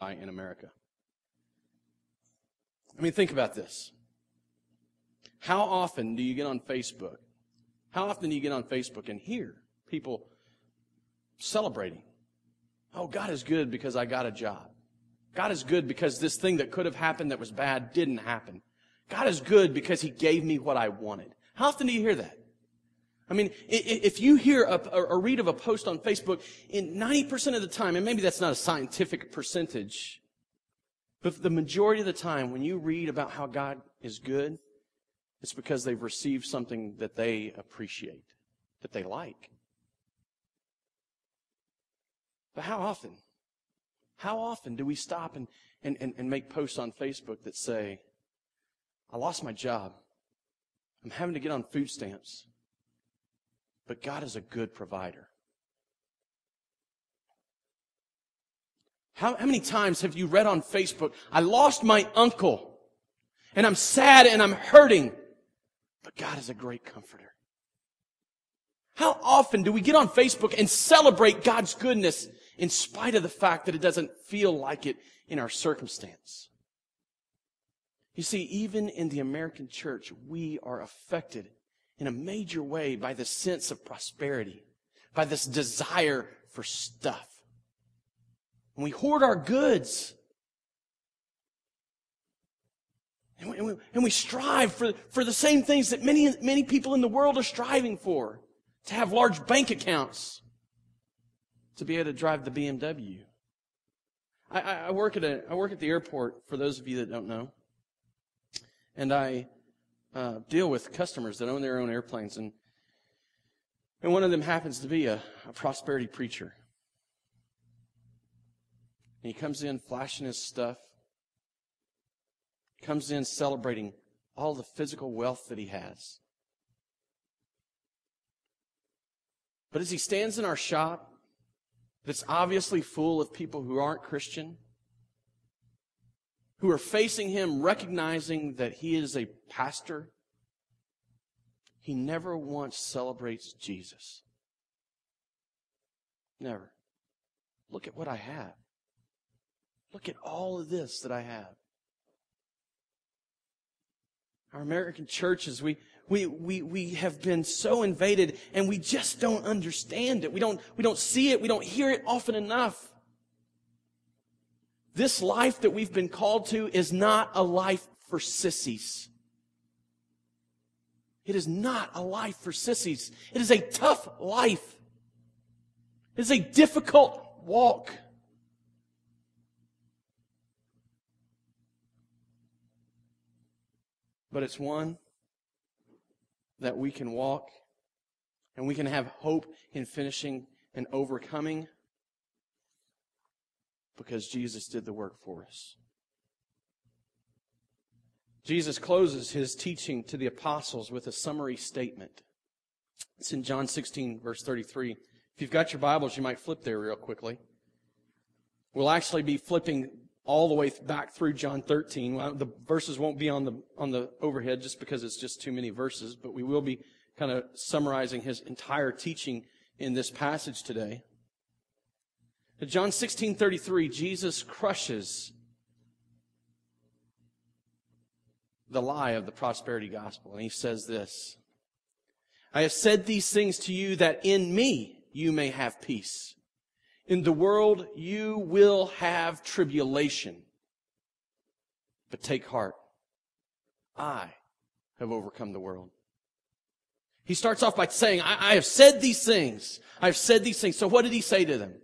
in America. I mean, think about this. How often do you get on Facebook? How often do you get on Facebook and hear people celebrating? Oh, God is good because I got a job. God is good because this thing that could have happened that was bad didn't happen. God is good because He gave me what I wanted. How often do you hear that? I mean, if you hear a, or read of a post on Facebook, in 90% of the time, and maybe that's not a scientific percentage, but the majority of the time when you read about how God is good, it's because they've received something that they appreciate, that they like. But how often? How often do we stop and, and, and, and make posts on Facebook that say, I lost my job. I'm having to get on food stamps. But God is a good provider. How, how many times have you read on Facebook, I lost my uncle and I'm sad and I'm hurting, but God is a great comforter. How often do we get on Facebook and celebrate God's goodness in spite of the fact that it doesn't feel like it in our circumstance? You see, even in the American church, we are affected in a major way by the sense of prosperity, by this desire for stuff. And we hoard our goods. And we, and we, strive for, for the same things that many, many people in the world are striving for. To have large bank accounts. To be able to drive the BMW. I, I, work at a, I work at the airport, for those of you that don't know. And I uh, deal with customers that own their own airplanes, and and one of them happens to be a, a prosperity preacher. And he comes in flashing his stuff, comes in celebrating all the physical wealth that he has. But as he stands in our shop, that's obviously full of people who aren't Christian, who are facing him recognizing that he is a pastor, he never once celebrates Jesus. Never. Look at what I have. Look at all of this that I have. Our American churches, we, we, we, we have been so invaded and we just don't understand it. We don't, we don't see it. We don't hear it often enough. This life that we've been called to is not a life for sissies. It is not a life for sissies. It is a tough life. It is a difficult walk. But it's one that we can walk and we can have hope in finishing and overcoming because Jesus did the work for us. Jesus closes his teaching to the apostles with a summary statement. It's in John 16, verse 33. If you've got your Bibles, you might flip there real quickly. We'll actually be flipping all the way back through John 13. The verses won't be on the, on the overhead just because it's just too many verses, but we will be kind of summarizing his entire teaching in this passage today. John 16, 33, Jesus crushes the lie of the prosperity gospel. And he says this, I have said these things to you that in me you may have peace. In the world you will have tribulation. But take heart. I have overcome the world. He starts off by saying, I, I have said these things. I have said these things. So what did he say to them?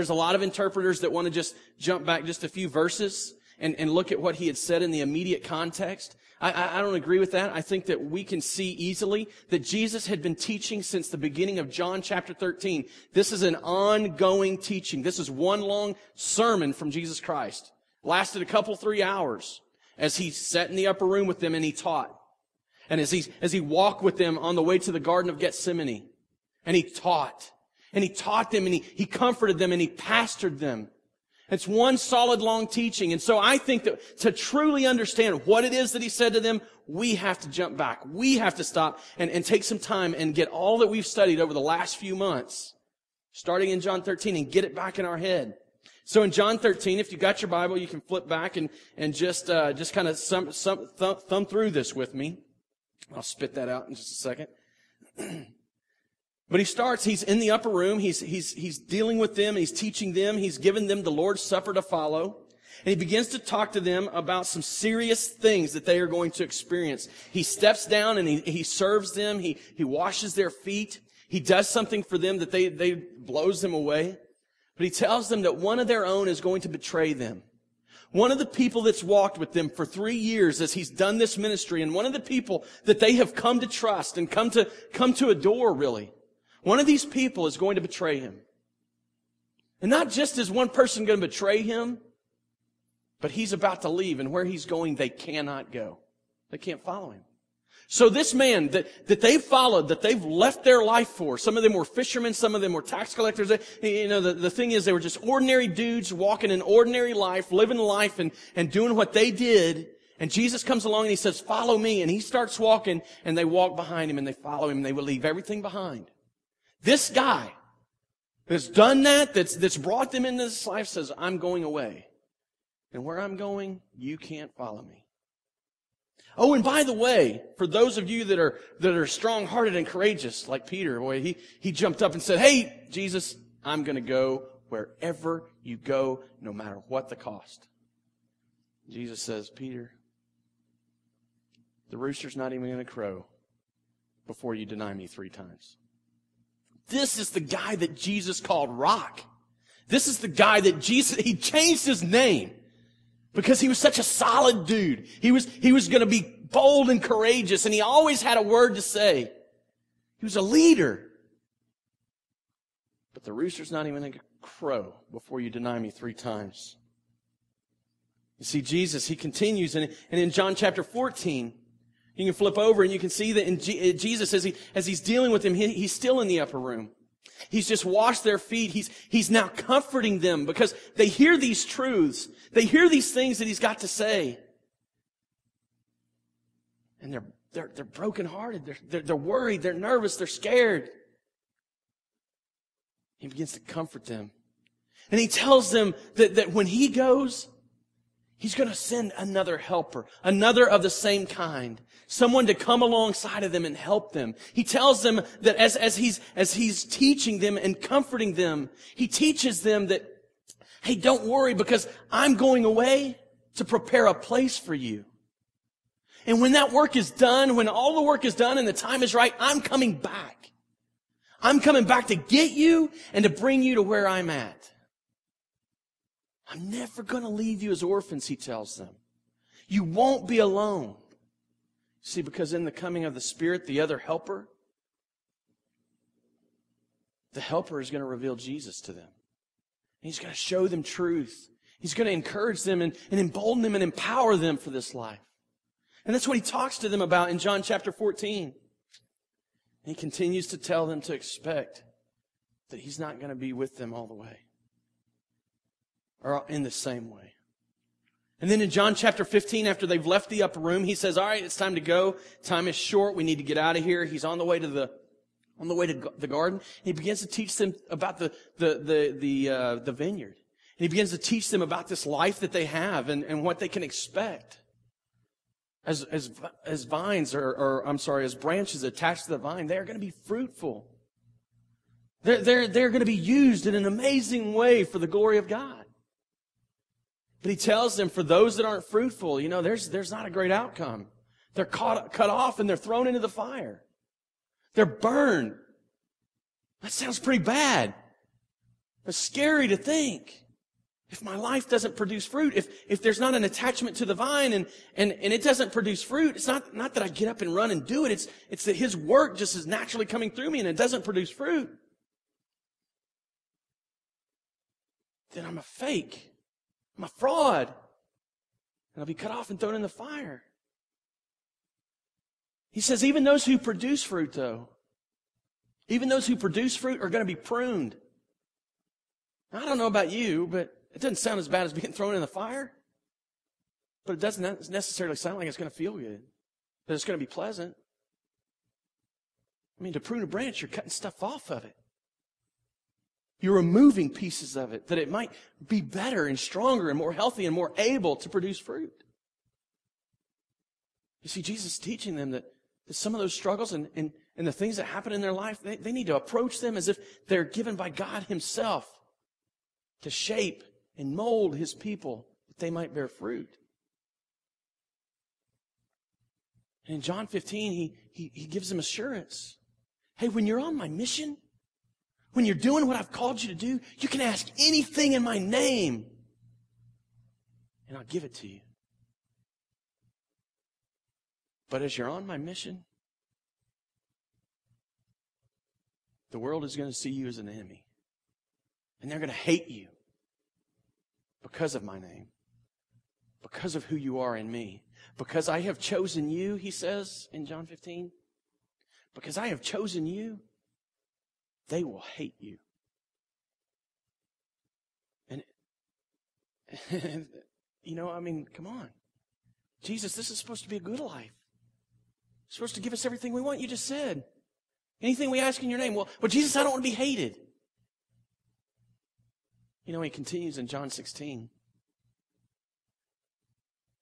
There's a lot of interpreters that want to just jump back just a few verses and, and look at what he had said in the immediate context. I, I don't agree with that. I think that we can see easily that Jesus had been teaching since the beginning of John chapter 13. This is an ongoing teaching. This is one long sermon from Jesus Christ. Lasted a couple, three hours as he sat in the upper room with them and he taught. And as he, as he walked with them on the way to the Garden of Gethsemane and he taught and he taught them and he, he comforted them and he pastored them. It's one solid long teaching. And so I think that to truly understand what it is that he said to them, we have to jump back. We have to stop and, and take some time and get all that we've studied over the last few months, starting in John 13, and get it back in our head So in John 13, if you got your Bible, you can flip back and, and just, uh, just kind of thumb, thumb through this with me. I'll spit that out in just a second. but he starts, he's in the upper room, he's, he's, he's dealing with them, he's teaching them, he's given them the Lord's Supper to follow. And he begins to talk to them about some serious things that they are going to experience. He steps down and he, he serves them, he, he washes their feet, he does something for them that they, they blows them away. But he tells them that one of their own is going to betray them. One of the people that's walked with them for three years as he's done this ministry, and one of the people that they have come to trust and come to, come to adore, really. One of these people is going to betray him. And not just is one person going to betray him, but he's about to leave, and where he's going, they cannot go. They can't follow him. So this man that, that they've followed, that they've left their life for, some of them were fishermen, some of them were tax collectors. You know, the, the thing is, they were just ordinary dudes walking an ordinary life, living life and, and doing what they did. And Jesus comes along and he says, follow me. And he starts walking and they walk behind him and they follow him and they will leave everything behind. This guy that's done that, that's, that's brought them into this life says, I'm going away. And where I'm going, you can't follow me. Oh, and by the way, for those of you that are, that are strong-hearted and courageous, like Peter, boy, he, he jumped up and said, Hey, Jesus, I'm gonna go wherever you go, no matter what the cost. Jesus says, Peter, the rooster's not even gonna crow before you deny me three times. This is the guy that Jesus called Rock. This is the guy that Jesus, he changed his name. Because he was such a solid dude. He was, he was going to be bold and courageous and he always had a word to say. He was a leader. But the rooster's not even going to crow before you deny me three times. You see, Jesus, he continues and, and in John chapter 14, you can flip over and you can see that in G- eh, Jesus, as he, as he's dealing with him, he, he's still in the upper room. He's just washed their feet. He's, he's now comforting them because they hear these truths. They hear these things that he's got to say. And they're, they're, they're brokenhearted. They're, they're, they're worried. They're nervous. They're scared. He begins to comfort them. And he tells them that, that when he goes, he's going to send another helper, another of the same kind someone to come alongside of them and help them. He tells them that as, as he's, as he's teaching them and comforting them, he teaches them that, hey, don't worry because I'm going away to prepare a place for you. And when that work is done, when all the work is done and the time is right, I'm coming back. I'm coming back to get you and to bring you to where I'm at. I'm never going to leave you as orphans, he tells them. You won't be alone. See, because in the coming of the Spirit, the other helper, the helper is going to reveal Jesus to them. He's going to show them truth. He's going to encourage them and, and embolden them and empower them for this life. And that's what he talks to them about in John chapter 14. he continues to tell them to expect that he's not going to be with them all the way or in the same way. And then in John chapter 15, after they've left the upper room, he says, all right, it's time to go. Time is short. We need to get out of here. He's on the way to the, on the way to the garden. He begins to teach them about the, the, the, the, uh, the vineyard. And he begins to teach them about this life that they have and, and what they can expect. As, as, as vines or, or, I'm sorry, as branches attached to the vine, they are going to be fruitful. They're, they're, they're going to be used in an amazing way for the glory of God. But he tells them for those that aren't fruitful, you know, there's, there's not a great outcome. They're caught, cut off and they're thrown into the fire. They're burned. That sounds pretty bad. It's scary to think. If my life doesn't produce fruit, if, if there's not an attachment to the vine and, and, and it doesn't produce fruit, it's not, not that I get up and run and do it. It's, it's that his work just is naturally coming through me and it doesn't produce fruit. Then I'm a fake. I'm a fraud. And I'll be cut off and thrown in the fire. He says, even those who produce fruit, though, even those who produce fruit are going to be pruned. I don't know about you, but it doesn't sound as bad as being thrown in the fire. But it doesn't necessarily sound like it's going to feel good, that it's going to be pleasant. I mean, to prune a branch, you're cutting stuff off of it. You're removing pieces of it that it might be better and stronger and more healthy and more able to produce fruit. You see, Jesus teaching them that, that some of those struggles and, and, and the things that happen in their life, they, they need to approach them as if they're given by God Himself to shape and mold His people that they might bear fruit. And in John 15, he, he, he gives them assurance. Hey, when you're on my mission, when you're doing what I've called you to do, you can ask anything in my name, and I'll give it to you. But as you're on my mission, the world is going to see you as an enemy. And they're going to hate you because of my name, because of who you are in me. Because I have chosen you, he says in John 15, because I have chosen you, they will hate you. And, you know, I mean, come on. Jesus, this is supposed to be a good life. It's supposed to give us everything we want. You just said. Anything we ask in your name. Well, well, Jesus, I don't want to be hated. You know, he continues in John 16.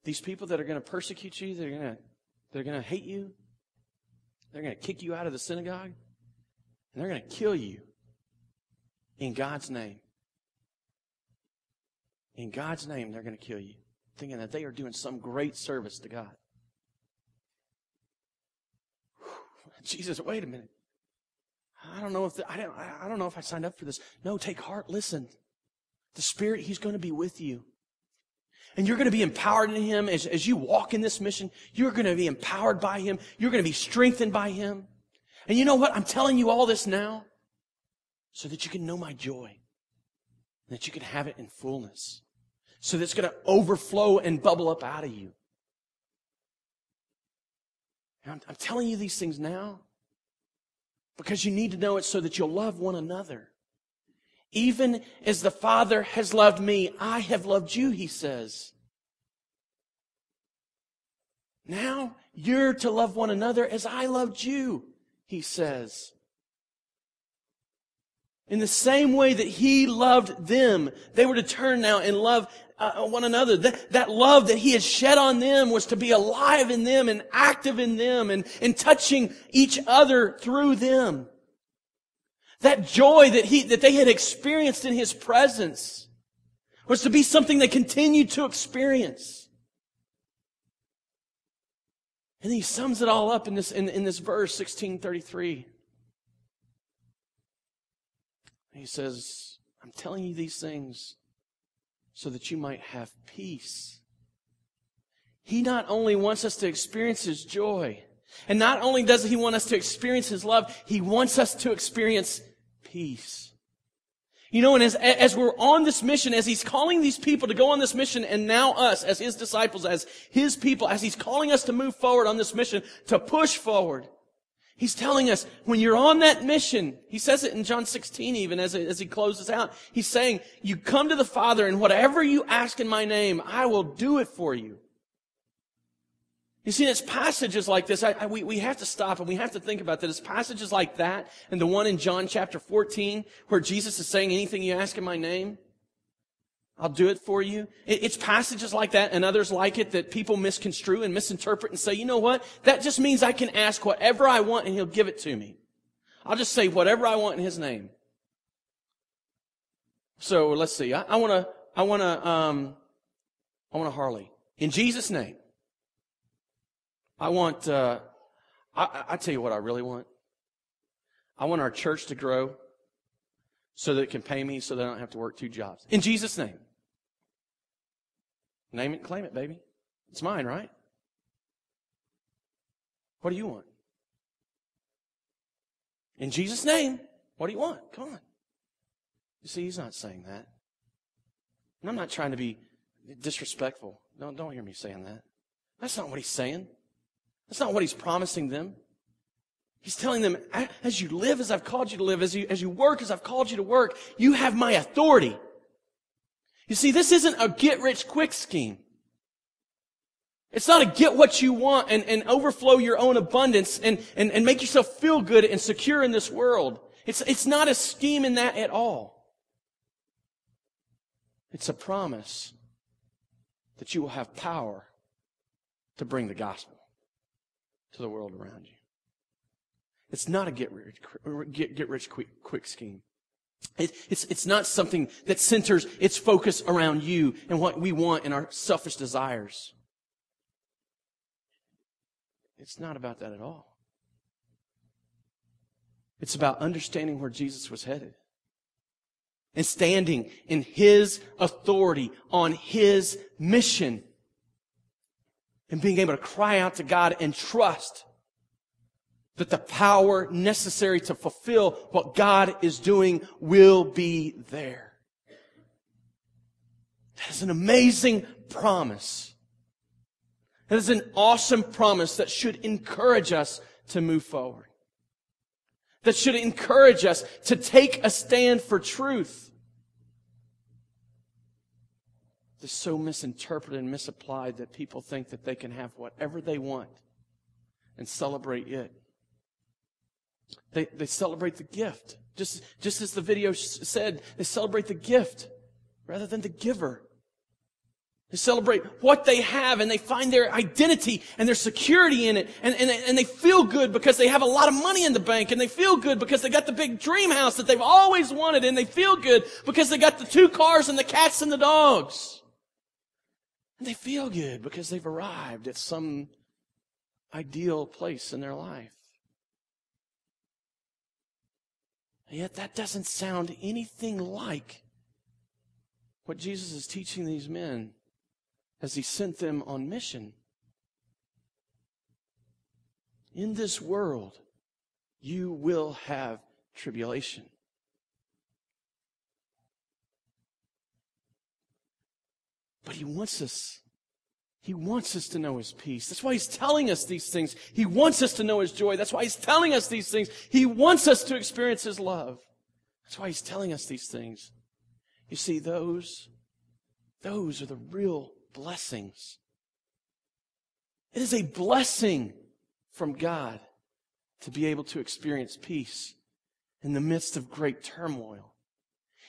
These people that are going to persecute you, they're going to, they're going to hate you, they're going to kick you out of the synagogue, and they're going to kill you in God's name. In God's name, they're going to kill you, thinking that they are doing some great service to God. Jesus, wait a minute. I don't know if the, I don't I don't know if I signed up for this. No, take heart. Listen, the Spirit He's going to be with you, and you're going to be empowered in Him as as you walk in this mission. You're going to be empowered by Him. You're going to be strengthened by Him. And you know what? I'm telling you all this now so that you can know my joy, that you can have it in fullness, so that it's going to overflow and bubble up out of you. I'm, I'm telling you these things now because you need to know it so that you'll love one another. Even as the Father has loved me, I have loved you, he says. Now you're to love one another as I loved you, he says. In the same way that he loved them, they were to turn now and love uh, one another. That, that love that he had shed on them was to be alive in them and active in them and, and touching each other through them. That joy that he, that they had experienced in his presence was to be something they continued to experience. And he sums it all up in this, in, in this verse, 1633. He says, I'm telling you these things so that you might have peace. He not only wants us to experience His joy, and not only does He want us to experience His love, He wants us to experience peace. You know, and as, as we're on this mission, as He's calling these people to go on this mission, and now us, as His disciples, as His people, as He's calling us to move forward on this mission, to push forward, He's telling us when you're on that mission, he says it in John 16 even as, as he closes out. He's saying, you come to the Father and whatever you ask in my name, I will do it for you. You see, it's passages like this, I, I, we, we have to stop and we have to think about that. It's passages like that and the one in John chapter 14 where Jesus is saying anything you ask in my name. I'll do it for you. It's passages like that and others like it that people misconstrue and misinterpret and say, you know what? That just means I can ask whatever I want and he'll give it to me. I'll just say whatever I want in his name. So let's see. I, I want to, I want to, um, I want a Harley. In Jesus' name. I want, uh, I, I tell you what I really want. I want our church to grow so that it can pay me so that I don't have to work two jobs. In Jesus' name. Name it, claim it, baby. It's mine, right? What do you want? In Jesus' name, what do you want? Come on. You see, he's not saying that. And I'm not trying to be disrespectful. Don't, don't hear me saying that. That's not what he's saying. That's not what he's promising them. He's telling them, as you live as I've called you to live, as you, as you work as I've called you to work, you have my authority. You see, this isn't a get rich quick scheme. It's not a get what you want and, and overflow your own abundance and, and, and make yourself feel good and secure in this world. It's, it's not a scheme in that at all. It's a promise that you will have power to bring the gospel to the world around you. It's not a get rich, get, get rich quick, quick scheme. It, it's, it's not something that centers its focus around you and what we want and our selfish desires. It's not about that at all. It's about understanding where Jesus was headed and standing in His authority on His mission and being able to cry out to God and trust that the power necessary to fulfill what God is doing will be there. That is an amazing promise. That is an awesome promise that should encourage us to move forward. That should encourage us to take a stand for truth. It's so misinterpreted and misapplied that people think that they can have whatever they want and celebrate it. They, they celebrate the gift. Just, just as the video said, they celebrate the gift rather than the giver. They celebrate what they have and they find their identity and their security in it. And, and, and they feel good because they have a lot of money in the bank and they feel good because they got the big dream house that they've always wanted and they feel good because they got the two cars and the cats and the dogs. And they feel good because they've arrived at some ideal place in their life. And yet that doesn't sound anything like what Jesus is teaching these men as he sent them on mission. In this world, you will have tribulation. But he wants us he wants us to know His peace. That's why He's telling us these things. He wants us to know His joy. That's why He's telling us these things. He wants us to experience His love. That's why He's telling us these things. You see, those, those are the real blessings. It is a blessing from God to be able to experience peace in the midst of great turmoil.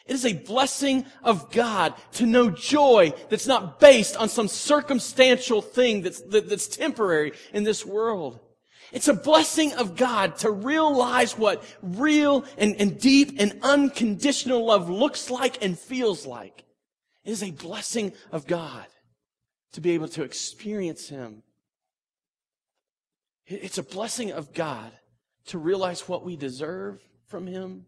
It is a blessing of God to know joy that's not based on some circumstantial thing that's, that, that's temporary in this world. It's a blessing of God to realize what real and, and deep and unconditional love looks like and feels like. It is a blessing of God to be able to experience Him. It's a blessing of God to realize what we deserve from Him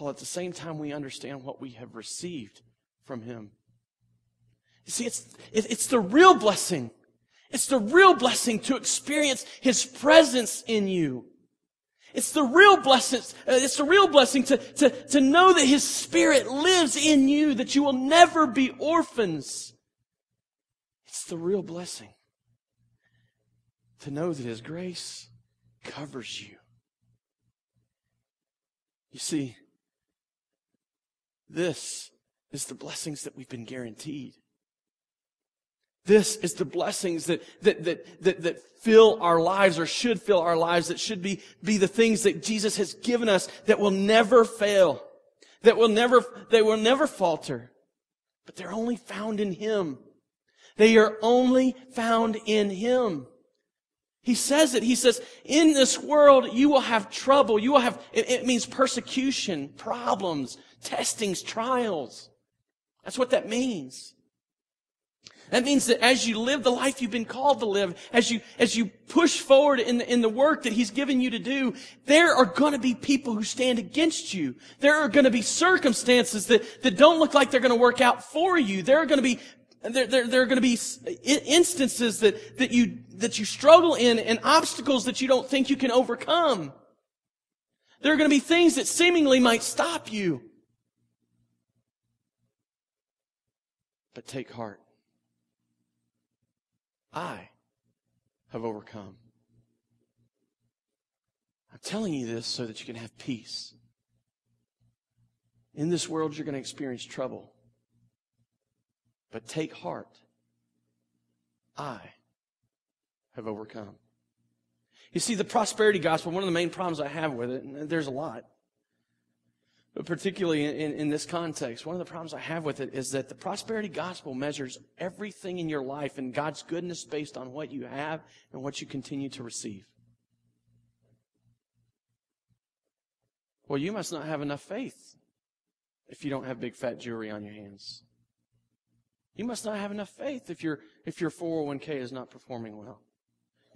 while at the same time we understand what we have received from Him. You see, it's, it's the real blessing. It's the real blessing to experience His presence in you. It's the real blessing, uh, it's the real blessing to, to, to know that His Spirit lives in you, that you will never be orphans. It's the real blessing to know that His grace covers you. You see, this is the blessings that we've been guaranteed. This is the blessings that, that, that, that, that fill our lives or should fill our lives, that should be, be the things that Jesus has given us that will never fail, that will never, they will never falter. But they're only found in Him. They are only found in Him. He says it. He says, in this world, you will have trouble. You will have, it, it means persecution, problems, testings, trials. That's what that means. That means that as you live the life you've been called to live, as you, as you push forward in the, in the work that He's given you to do, there are going to be people who stand against you. There are going to be circumstances that, that don't look like they're going to work out for you. There are going to be, there, there, there are going to be instances that, that you, that you struggle in and obstacles that you don't think you can overcome. There are going to be things that seemingly might stop you. But take heart. I have overcome. I'm telling you this so that you can have peace. In this world, you're going to experience trouble. But take heart. I have overcome. You see, the prosperity gospel, one of the main problems I have with it, and there's a lot, But particularly in, in this context, one of the problems I have with it is that the prosperity gospel measures everything in your life and God's goodness based on what you have and what you continue to receive. Well, you must not have enough faith if you don't have big fat jewelry on your hands. You must not have enough faith if your if your 401k is not performing well.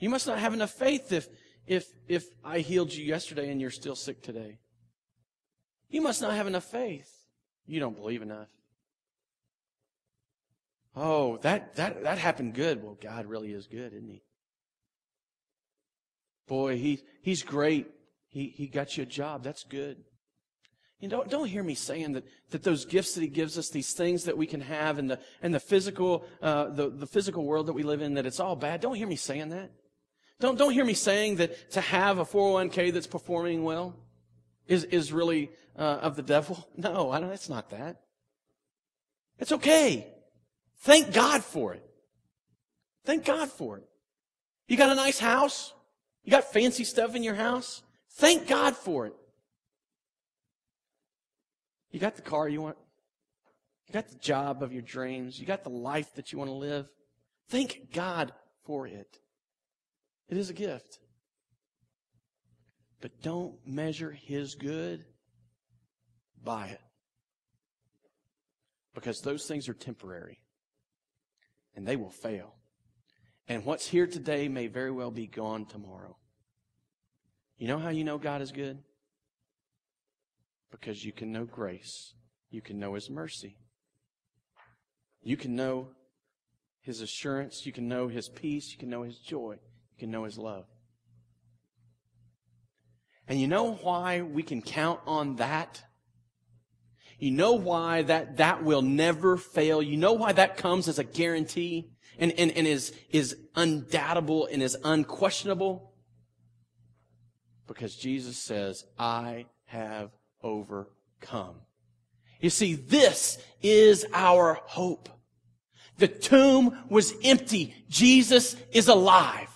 You must not have enough faith if if if I healed you yesterday and you're still sick today. You must not have enough faith. You don't believe enough. Oh, that that that happened good. Well, God really is good, isn't he? Boy, he he's great. He, he got you a job. That's good. You don't, don't hear me saying that, that those gifts that he gives us, these things that we can have and the, and the physical, uh, the, the physical world that we live in, that it's all bad. Don't hear me saying that. Don't, don't hear me saying that to have a 401k that's performing well is, is really, uh, of the devil. No, I don't, it's not that. It's okay. Thank God for it. Thank God for it. You got a nice house? You got fancy stuff in your house? Thank God for it. You got the car you want. You got the job of your dreams. You got the life that you want to live. Thank God for it. It is a gift. But don't measure His good by it. Because those things are temporary. And they will fail. And what's here today may very well be gone tomorrow. You know how you know God is good? Because you can know grace. You can know His mercy. You can know His assurance. You can know His peace. You can know His joy. You can know His love. And you know why we can count on that? You know why that, that will never fail. You know why that comes as a guarantee and, and, and is, is undoubtable and is unquestionable? Because Jesus says, I have overcome. You see, this is our hope. The tomb was empty. Jesus is alive.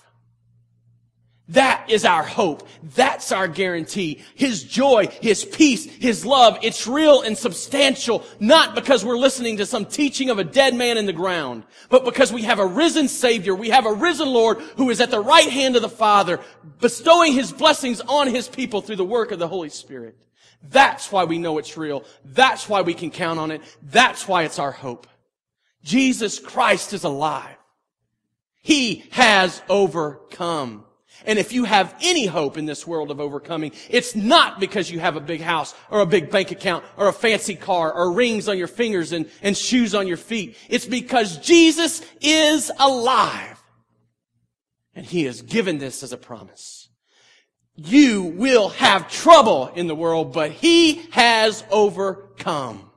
That is our hope. That's our guarantee. His joy, His peace, His love. It's real and substantial, not because we're listening to some teaching of a dead man in the ground, but because we have a risen Savior. We have a risen Lord who is at the right hand of the Father, bestowing His blessings on His people through the work of the Holy Spirit. That's why we know it's real. That's why we can count on it. That's why it's our hope. Jesus Christ is alive. He has overcome. And if you have any hope in this world of overcoming, it's not because you have a big house or a big bank account or a fancy car or rings on your fingers and, and shoes on your feet. It's because Jesus is alive. And he has given this as a promise. You will have trouble in the world, but he has overcome.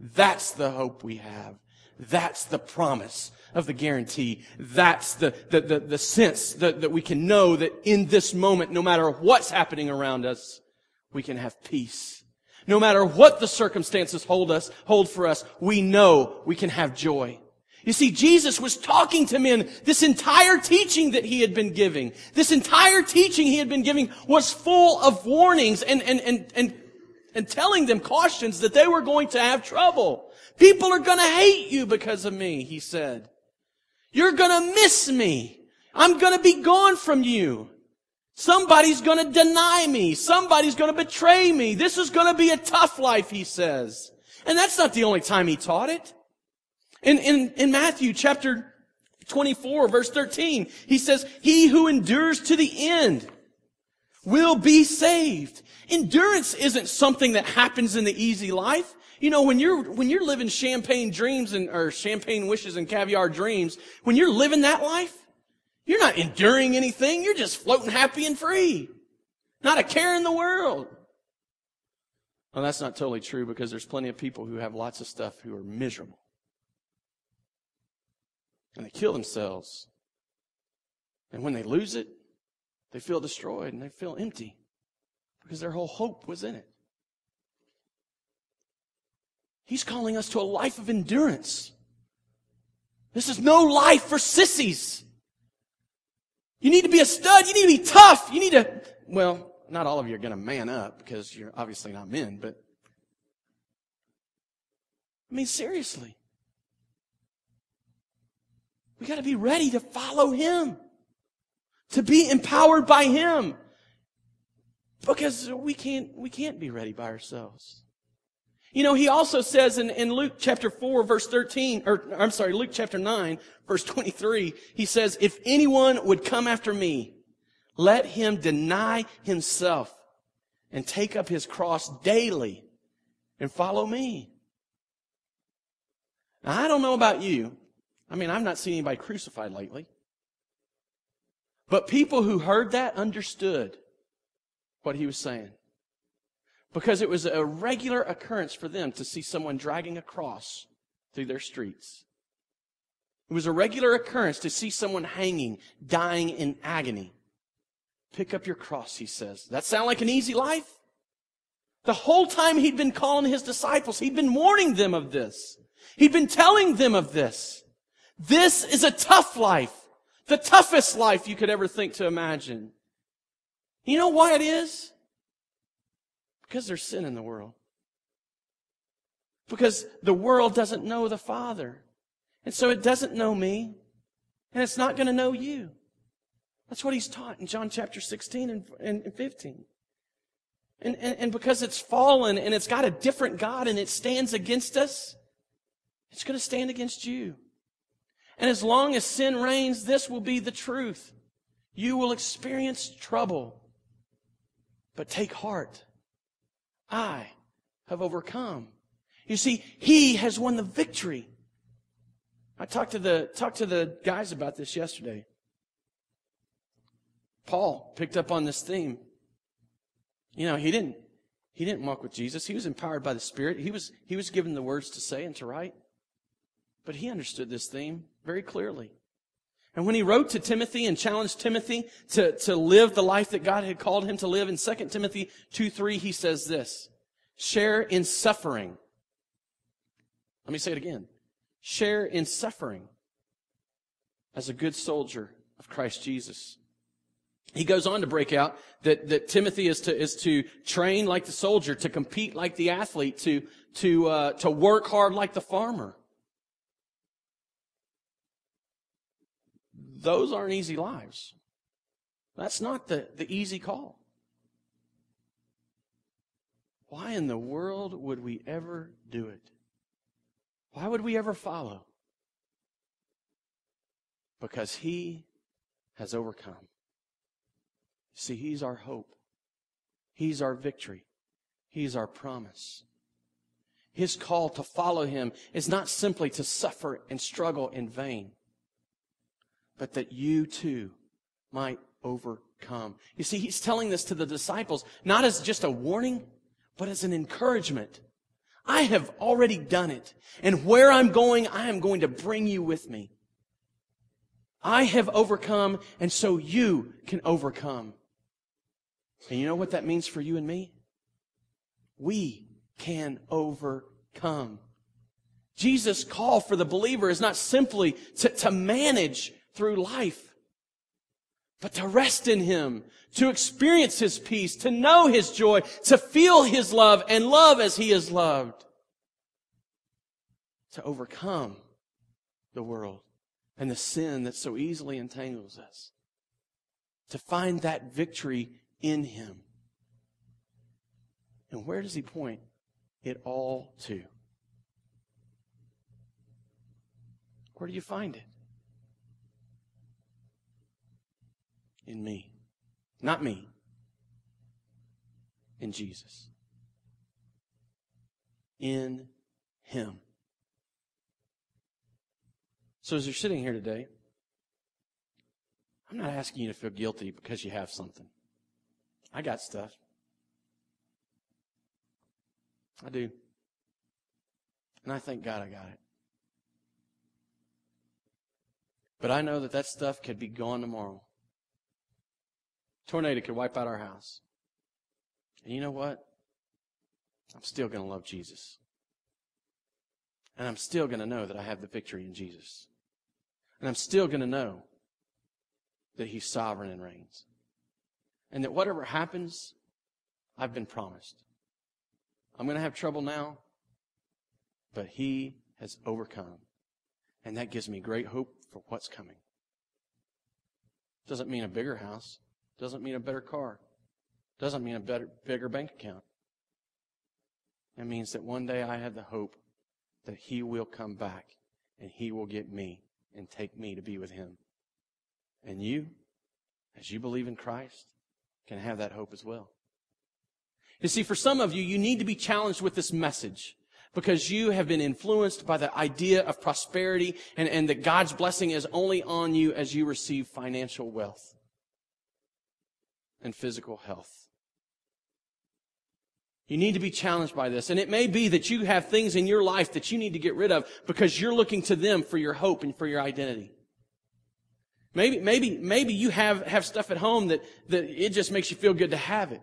That's the hope we have. That's the promise of the guarantee. That's the, the, the, the sense that, that we can know that in this moment, no matter what's happening around us, we can have peace. No matter what the circumstances hold us, hold for us, we know we can have joy. You see, Jesus was talking to men. This entire teaching that he had been giving, this entire teaching he had been giving was full of warnings and, and, and, and, and telling them cautions that they were going to have trouble. People are going to hate you because of me, he said. You're gonna miss me. I'm gonna be gone from you. Somebody's gonna deny me. Somebody's gonna betray me. This is gonna be a tough life, he says. And that's not the only time he taught it. In, in, in Matthew chapter 24 verse 13, he says, he who endures to the end will be saved. Endurance isn't something that happens in the easy life. You know, when you're, when you're living champagne dreams and, or champagne wishes and caviar dreams, when you're living that life, you're not enduring anything. You're just floating happy and free. Not a care in the world. Well, that's not totally true because there's plenty of people who have lots of stuff who are miserable. And they kill themselves. And when they lose it, they feel destroyed and they feel empty because their whole hope was in it. He's calling us to a life of endurance. This is no life for sissies. You need to be a stud. You need to be tough. You need to, well, not all of you are going to man up because you're obviously not men, but I mean, seriously. We got to be ready to follow Him, to be empowered by Him, because we can't we can't be ready by ourselves. You know, he also says in, in Luke chapter 4 verse 13, or I'm sorry, Luke chapter 9 verse 23, he says, if anyone would come after me, let him deny himself and take up his cross daily and follow me. Now, I don't know about you. I mean, I've not seen anybody crucified lately. But people who heard that understood what he was saying. Because it was a regular occurrence for them to see someone dragging a cross through their streets. It was a regular occurrence to see someone hanging, dying in agony. Pick up your cross, he says. That sound like an easy life? The whole time he'd been calling his disciples, he'd been warning them of this. He'd been telling them of this. This is a tough life. The toughest life you could ever think to imagine. You know why it is? Because there's sin in the world. Because the world doesn't know the Father. And so it doesn't know me. And it's not going to know you. That's what he's taught in John chapter 16 and, and 15. And, and, and because it's fallen and it's got a different God and it stands against us, it's going to stand against you. And as long as sin reigns, this will be the truth. You will experience trouble. But take heart. I have overcome. You see, He has won the victory. I talked to the, talked to the guys about this yesterday. Paul picked up on this theme. You know, he didn't, he didn't walk with Jesus. He was empowered by the Spirit. He was, he was given the words to say and to write. But he understood this theme very clearly. And when he wrote to Timothy and challenged Timothy to, to live the life that God had called him to live in 2 Timothy 2 3, he says this share in suffering. Let me say it again. Share in suffering as a good soldier of Christ Jesus. He goes on to break out that, that Timothy is to, is to train like the soldier, to compete like the athlete, to, to, uh, to work hard like the farmer. Those aren't easy lives. That's not the, the easy call. Why in the world would we ever do it? Why would we ever follow? Because He has overcome. See, He's our hope. He's our victory. He's our promise. His call to follow Him is not simply to suffer and struggle in vain, but that you too might overcome. You see, He's telling this to the disciples, not as just a warning, but as an encouragement. I have already done it. And where I'm going, I am going to bring you with me. I have overcome, and so you can overcome. And you know what that means for you and me? We can overcome. Jesus' call for the believer is not simply to, to manage through life, but to rest in Him, to experience His peace, to know His joy, to feel His love and love as He is loved, to overcome the world and the sin that so easily entangles us, to find that victory in him. And where does he point it all to? Where do you find it? In me. Not me. In Jesus. In Him. So as you're sitting here today, I'm not asking you to feel guilty because you have something. I got stuff. I do. And I thank God I got it. But I know that that stuff could be gone tomorrow. Tornado could wipe out our house. And you know what? I'm still going to love Jesus. And I'm still going to know that I have the victory in Jesus. And I'm still going to know that He's sovereign and reigns. And that whatever happens, I've been promised. I'm going to have trouble now, but he has overcome. And that gives me great hope for what's coming. Doesn't mean a bigger house. Doesn't mean a better car. Doesn't mean a better, bigger bank account. It means that one day I have the hope that He will come back and He will get me and take me to be with Him. And you, as you believe in Christ, can have that hope as well. You see, for some of you, you need to be challenged with this message because you have been influenced by the idea of prosperity and, and that God's blessing is only on you as you receive financial wealth and physical health. You need to be challenged by this. And it may be that you have things in your life that you need to get rid of because you're looking to them for your hope and for your identity. Maybe, maybe, maybe you have, have stuff at home that, that it just makes you feel good to have it.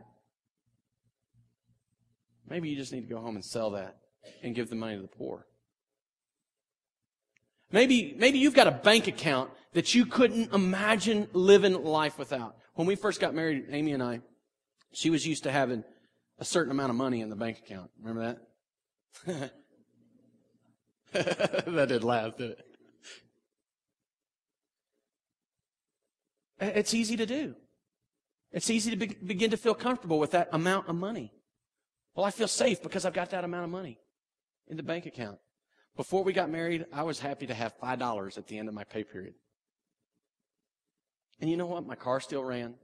Maybe you just need to go home and sell that and give the money to the poor. Maybe, maybe you've got a bank account that you couldn't imagine living life without. When we first got married, Amy and I, she was used to having a certain amount of money in the bank account. Remember that? that did laugh, did it? It's easy to do. It's easy to be, begin to feel comfortable with that amount of money. Well, I feel safe because I've got that amount of money in the bank account. Before we got married, I was happy to have $5 at the end of my pay period. And you know what? My car still ran.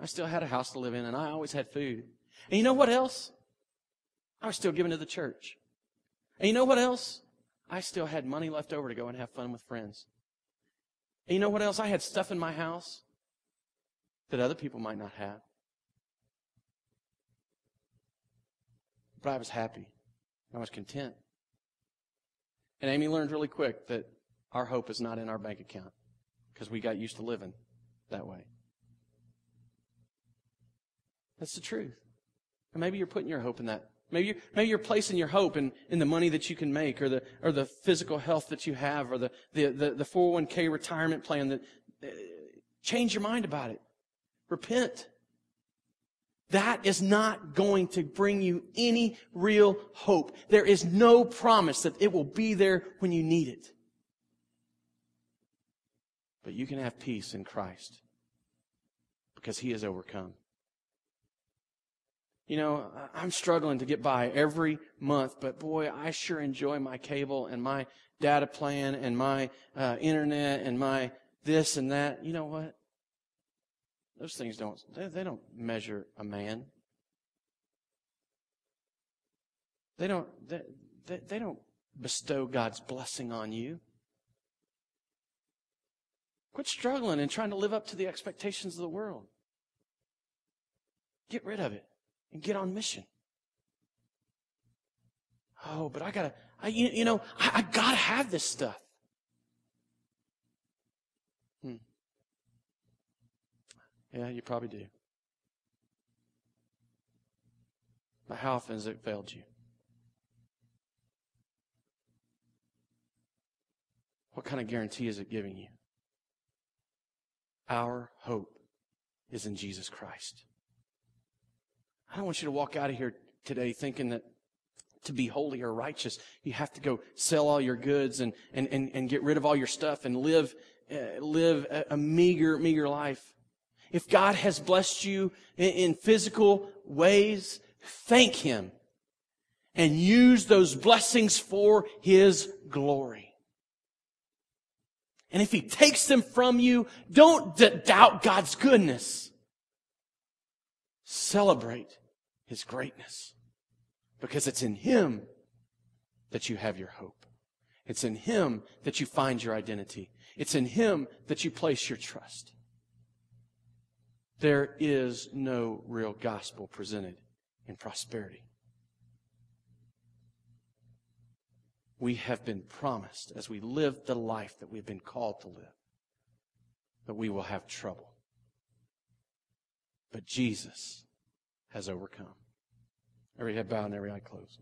I still had a house to live in, and I always had food. And you know what else? I was still giving to the church. And you know what else? I still had money left over to go and have fun with friends. And you know what else? I had stuff in my house that other people might not have. But I was happy. I was content. And Amy learned really quick that our hope is not in our bank account because we got used to living that way. That's the truth. And maybe you're putting your hope in that. Maybe you're, maybe you're placing your hope in, in the money that you can make or the, or the physical health that you have or the, the, the, the 401k retirement plan that, uh, change your mind about it. Repent. That is not going to bring you any real hope. There is no promise that it will be there when you need it. But you can have peace in Christ because He has overcome. You know, I'm struggling to get by every month, but boy, I sure enjoy my cable and my data plan and my uh, internet and my this and that. You know what? Those things don't, they, they don't measure a man. They don't, they, they, they don't bestow God's blessing on you. Quit struggling and trying to live up to the expectations of the world. Get rid of it and get on mission. Oh, but I gotta, I, you, you know, I, I gotta have this stuff. Hmm. Yeah, you probably do. But how often has it failed you? What kind of guarantee is it giving you? Our hope is in Jesus Christ. I don't want you to walk out of here today thinking that to be holy or righteous, you have to go sell all your goods and, and, and, and get rid of all your stuff and live, uh, live a, a meager, meager life. If God has blessed you in, in physical ways, thank Him and use those blessings for His glory. And if He takes them from you, don't d- doubt God's goodness. Celebrate His greatness because it's in Him that you have your hope. It's in Him that you find your identity. It's in Him that you place your trust there is no real gospel presented in prosperity. We have been promised as we live the life that we've been called to live that we will have trouble. But Jesus has overcome. Every head bowed and every eye closed.